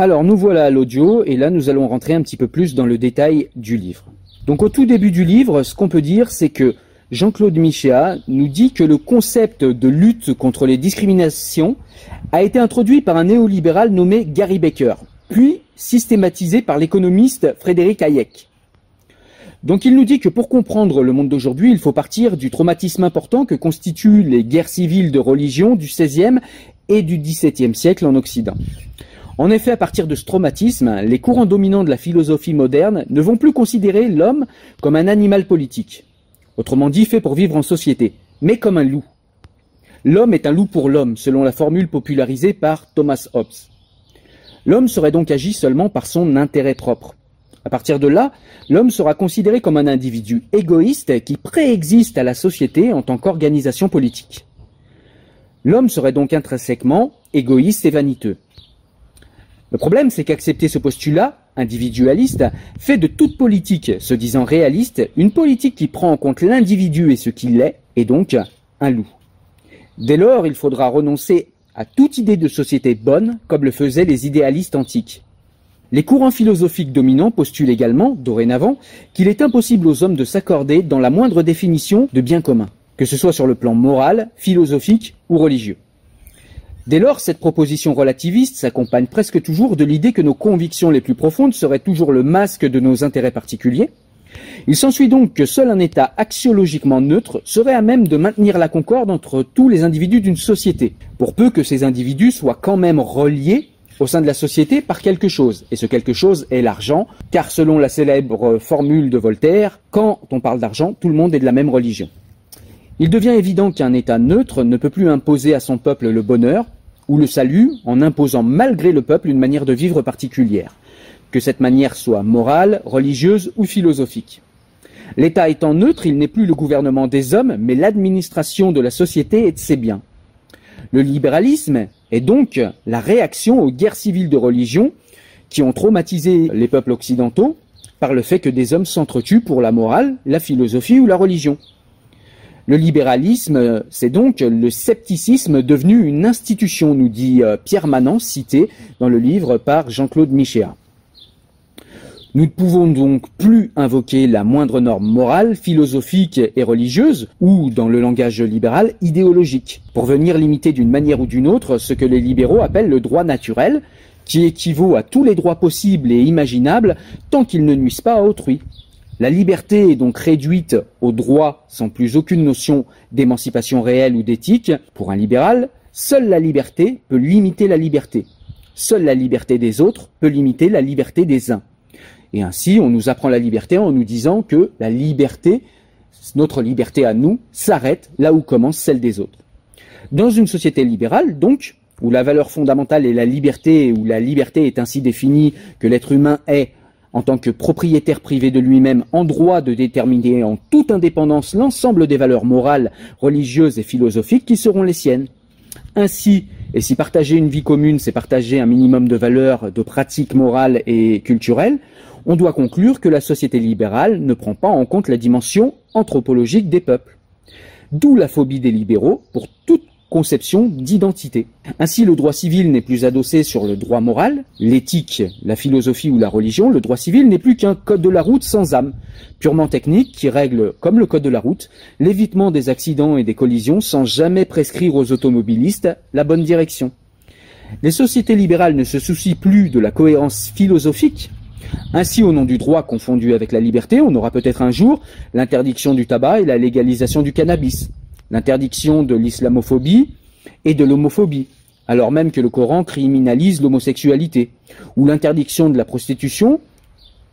Alors nous voilà à l'audio et là nous allons rentrer un petit peu plus dans le détail du livre. Donc au tout début du livre, ce qu'on peut dire c'est que Jean-Claude Michéa nous dit que le concept de lutte contre les discriminations a été introduit par un néolibéral nommé Gary Baker, puis systématisé par l'économiste Frédéric Hayek. Donc il nous dit que pour comprendre le monde d'aujourd'hui, il faut partir du traumatisme important que constituent les guerres civiles de religion du XVIe et du XVIIe siècle en Occident. En effet, à partir de ce traumatisme, les courants dominants de la philosophie moderne ne vont plus considérer l'homme comme un animal politique, autrement dit fait pour vivre en société, mais comme un loup. L'homme est un loup pour l'homme, selon la formule popularisée par Thomas Hobbes. L'homme serait donc agi seulement par son intérêt propre. À partir de là, l'homme sera considéré comme un individu égoïste qui préexiste à la société en tant qu'organisation politique. L'homme serait donc intrinsèquement égoïste et vaniteux. Le problème, c'est qu'accepter ce postulat, individualiste, fait de toute politique, se disant réaliste, une politique qui prend en compte l'individu et ce qu'il est, et donc un loup. Dès lors, il faudra renoncer à toute idée de société bonne, comme le faisaient les idéalistes antiques. Les courants philosophiques dominants postulent également, dorénavant, qu'il est impossible aux hommes de s'accorder dans la moindre définition de bien commun, que ce soit sur le plan moral, philosophique ou religieux. Dès lors, cette proposition relativiste s'accompagne presque toujours de l'idée que nos convictions les plus profondes seraient toujours le masque de nos intérêts particuliers. Il s'ensuit donc que seul un État axiologiquement neutre serait à même de maintenir la concorde entre tous les individus d'une société, pour peu que ces individus soient quand même reliés au sein de la société par quelque chose. Et ce quelque chose est l'argent, car selon la célèbre formule de Voltaire, quand on parle d'argent, tout le monde est de la même religion. Il devient évident qu'un État neutre ne peut plus imposer à son peuple le bonheur, ou le salut en imposant malgré le peuple une manière de vivre particulière, que cette manière soit morale, religieuse ou philosophique. L'État étant neutre, il n'est plus le gouvernement des hommes, mais l'administration de la société et de ses biens. Le libéralisme est donc la réaction aux guerres civiles de religion qui ont traumatisé les peuples occidentaux par le fait que des hommes s'entretuent pour la morale, la philosophie ou la religion. Le libéralisme, c'est donc le scepticisme devenu une institution, nous dit euh, Pierre Manant, cité dans le livre par Jean-Claude Michéa. Nous ne pouvons donc plus invoquer la moindre norme morale, philosophique et religieuse, ou, dans le langage libéral, idéologique, pour venir limiter d'une manière ou d'une autre ce que les libéraux appellent le droit naturel, qui équivaut à tous les droits possibles et imaginables tant qu'ils ne nuisent pas à autrui. La liberté est donc réduite au droit sans plus aucune notion d'émancipation réelle ou d'éthique. Pour un libéral, seule la liberté peut limiter la liberté. Seule la liberté des autres peut limiter la liberté des uns. Et ainsi, on nous apprend la liberté en nous disant que la liberté, notre liberté à nous, s'arrête là où commence celle des autres. Dans une société libérale, donc, où la valeur fondamentale est la liberté, où la liberté est ainsi définie que l'être humain est en tant que propriétaire privé de lui-même en droit de déterminer en toute indépendance l'ensemble des valeurs morales, religieuses et philosophiques qui seront les siennes. Ainsi, et si partager une vie commune, c'est partager un minimum de valeurs, de pratiques morales et culturelles, on doit conclure que la société libérale ne prend pas en compte la dimension anthropologique des peuples. D'où la phobie des libéraux pour toute conception d'identité. Ainsi, le droit civil n'est plus adossé sur le droit moral, l'éthique, la philosophie ou la religion, le droit civil n'est plus qu'un code de la route sans âme, purement technique qui règle, comme le code de la route, l'évitement des accidents et des collisions sans jamais prescrire aux automobilistes la bonne direction. Les sociétés libérales ne se soucient plus de la cohérence philosophique, ainsi, au nom du droit confondu avec la liberté, on aura peut-être un jour l'interdiction du tabac et la légalisation du cannabis l'interdiction de l'islamophobie et de l'homophobie, alors même que le Coran criminalise l'homosexualité, ou l'interdiction de la prostitution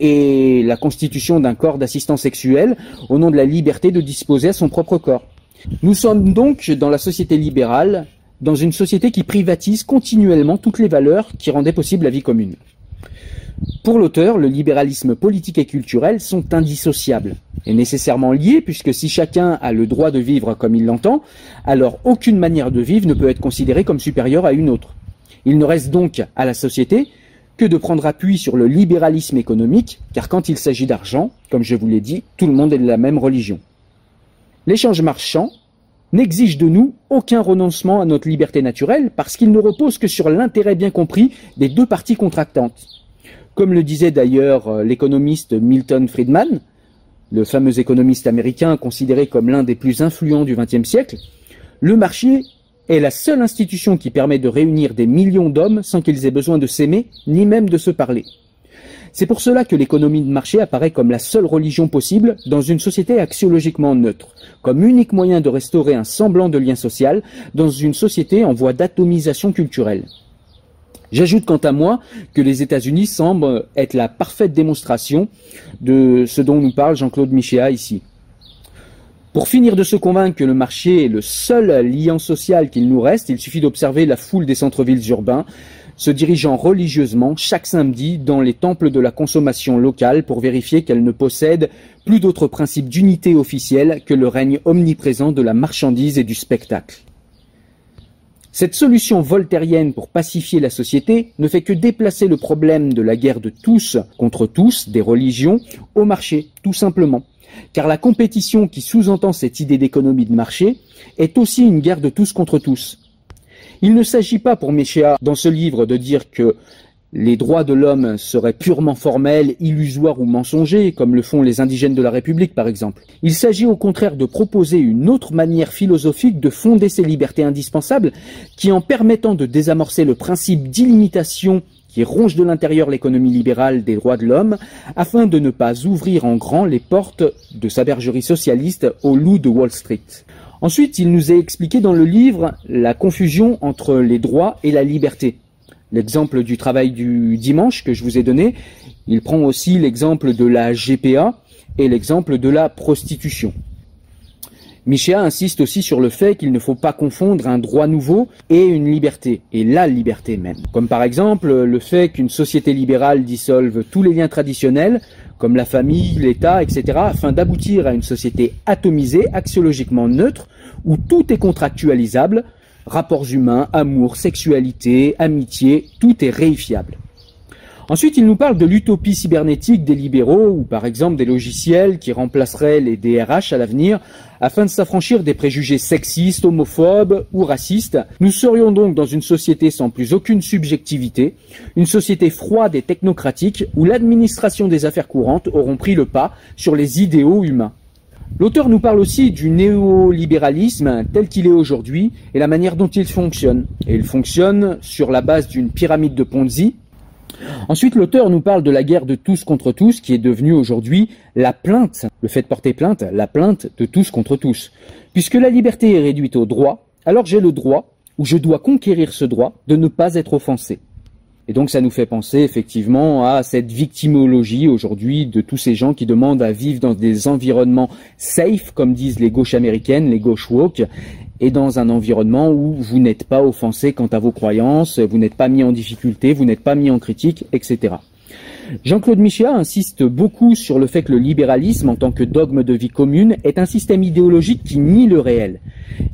et la constitution d'un corps d'assistance sexuel au nom de la liberté de disposer à son propre corps. Nous sommes donc dans la société libérale, dans une société qui privatise continuellement toutes les valeurs qui rendaient possible la vie commune. Pour l'auteur, le libéralisme politique et culturel sont indissociables et nécessairement liés puisque si chacun a le droit de vivre comme il l'entend, alors aucune manière de vivre ne peut être considérée comme supérieure à une autre. Il ne reste donc à la société que de prendre appui sur le libéralisme économique, car quand il s'agit d'argent, comme je vous l'ai dit, tout le monde est de la même religion. L'échange marchand n'exige de nous aucun renoncement à notre liberté naturelle parce qu'il ne repose que sur l'intérêt bien compris des deux parties contractantes. Comme le disait d'ailleurs euh, l'économiste Milton Friedman, le fameux économiste américain considéré comme l'un des plus influents du XXe siècle, le marché est la seule institution qui permet de réunir des millions d'hommes sans qu'ils aient besoin de s'aimer, ni même de se parler. C'est pour cela que l'économie de marché apparaît comme la seule religion possible dans une société axiologiquement neutre, comme unique moyen de restaurer un semblant de lien social dans une société en voie d'atomisation culturelle. J'ajoute quant à moi que les États-Unis semblent être la parfaite démonstration de ce dont nous parle Jean-Claude Michéa ici. Pour finir de se convaincre que le marché est le seul lien social qu'il nous reste, il suffit d'observer la foule des centres-villes urbains, se dirigeant religieusement chaque samedi dans les temples de la consommation locale pour vérifier qu'elle ne possède plus d'autres principes d'unité officielle que le règne omniprésent de la marchandise et du spectacle. Cette solution voltairienne pour pacifier la société ne fait que déplacer le problème de la guerre de tous contre tous, des religions, au marché, tout simplement. Car la compétition qui sous-entend cette idée d'économie de marché est aussi une guerre de tous contre tous. Il ne s'agit pas pour Méchéa dans ce livre de dire que les droits de l'homme seraient purement formels, illusoires ou mensongers, comme le font les indigènes de la République par exemple. Il s'agit au contraire de proposer une autre manière philosophique de fonder ces libertés indispensables, qui en permettant de désamorcer le principe d'illimitation qui ronge de l'intérieur l'économie libérale des droits de l'homme, afin de ne pas ouvrir en grand les portes de sa bergerie socialiste au loup de Wall Street. Ensuite, il nous est expliqué dans le livre la confusion entre les droits et la liberté. L'exemple du travail du dimanche que je vous ai donné, il prend aussi l'exemple de la GPA et l'exemple de la prostitution. Michéa insiste aussi sur le fait qu'il ne faut pas confondre un droit nouveau et une liberté, et la liberté même. Comme par exemple le fait qu'une société libérale dissolve tous les liens traditionnels comme la famille, l'État, etc., afin d'aboutir à une société atomisée, axiologiquement neutre, où tout est contractualisable, rapports humains, amour, sexualité, amitié, tout est réifiable. Ensuite, il nous parle de l'utopie cybernétique des libéraux, ou par exemple des logiciels qui remplaceraient les DRH à l'avenir, afin de s'affranchir des préjugés sexistes, homophobes ou racistes. Nous serions donc dans une société sans plus aucune subjectivité, une société froide et technocratique, où l'administration des affaires courantes auront pris le pas sur les idéaux humains. L'auteur nous parle aussi du néolibéralisme tel qu'il est aujourd'hui et la manière dont il fonctionne. Et il fonctionne sur la base d'une pyramide de Ponzi, Ensuite, l'auteur nous parle de la guerre de tous contre tous, qui est devenue aujourd'hui la plainte, le fait de porter plainte, la plainte de tous contre tous. Puisque la liberté est réduite au droit, alors j'ai le droit, ou je dois conquérir ce droit, de ne pas être offensé. Et donc ça nous fait penser effectivement à cette victimologie aujourd'hui de tous ces gens qui demandent à vivre dans des environnements safe, comme disent les gauches américaines, les gauches woke, et dans un environnement où vous n'êtes pas offensé quant à vos croyances, vous n'êtes pas mis en difficulté, vous n'êtes pas mis en critique, etc. Jean-Claude Michéa insiste beaucoup sur le fait que le libéralisme, en tant que dogme de vie commune, est un système idéologique qui nie le réel.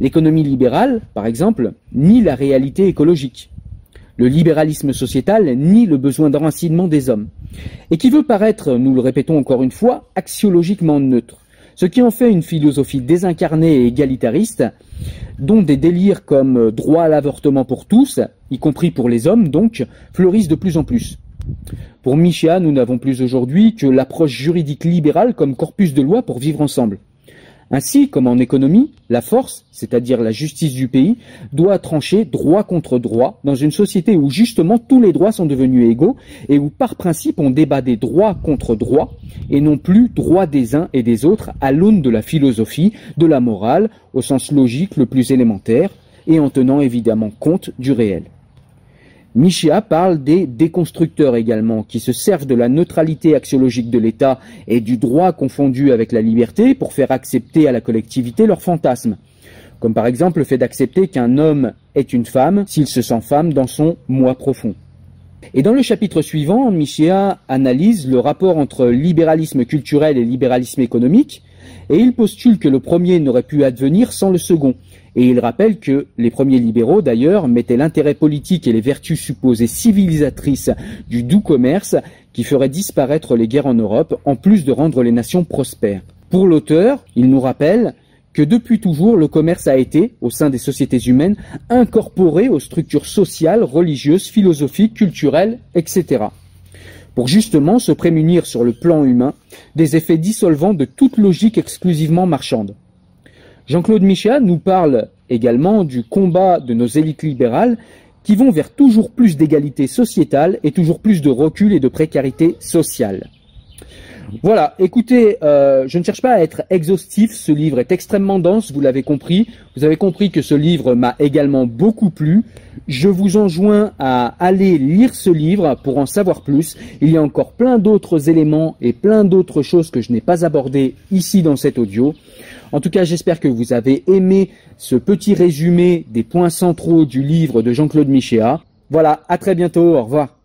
L'économie libérale, par exemple, nie la réalité écologique. Le libéralisme sociétal nie le besoin d'enracinement des hommes. Et qui veut paraître, nous le répétons encore une fois, axiologiquement neutre ce qui en fait une philosophie désincarnée et égalitariste, dont des délires comme droit à l'avortement pour tous, y compris pour les hommes donc, fleurissent de plus en plus. Pour Micha, nous n'avons plus aujourd'hui que l'approche juridique libérale comme corpus de loi pour vivre ensemble. Ainsi, comme en économie, la force, c'est-à-dire la justice du pays, doit trancher droit contre droit dans une société où justement tous les droits sont devenus égaux et où par principe on débat des droits contre droits et non plus droits des uns et des autres à l'aune de la philosophie, de la morale, au sens logique le plus élémentaire et en tenant évidemment compte du réel. Michéa parle des déconstructeurs également, qui se servent de la neutralité axiologique de l'État et du droit confondu avec la liberté pour faire accepter à la collectivité leurs fantasmes. Comme par exemple le fait d'accepter qu'un homme est une femme s'il se sent femme dans son moi profond. Et dans le chapitre suivant, Michéa analyse le rapport entre libéralisme culturel et libéralisme économique, et il postule que le premier n'aurait pu advenir sans le second, et il rappelle que les premiers libéraux, d'ailleurs, mettaient l'intérêt politique et les vertus supposées civilisatrices du doux commerce qui ferait disparaître les guerres en Europe, en plus de rendre les nations prospères. Pour l'auteur, il nous rappelle que depuis toujours le commerce a été, au sein des sociétés humaines, incorporé aux structures sociales, religieuses, philosophiques, culturelles, etc. Pour justement se prémunir sur le plan humain des effets dissolvants de toute logique exclusivement marchande. Jean-Claude Michéa nous parle également du combat de nos élites libérales qui vont vers toujours plus d'égalité sociétale et toujours plus de recul et de précarité sociale. Voilà, écoutez, euh, je ne cherche pas à être exhaustif, ce livre est extrêmement dense, vous l'avez compris. Vous avez compris que ce livre m'a également beaucoup plu. Je vous enjoins à aller lire ce livre pour en savoir plus. Il y a encore plein d'autres éléments et plein d'autres choses que je n'ai pas abordées ici dans cet audio. En tout cas, j'espère que vous avez aimé ce petit résumé des points centraux du livre de Jean-Claude Michéa. Voilà, à très bientôt, au revoir.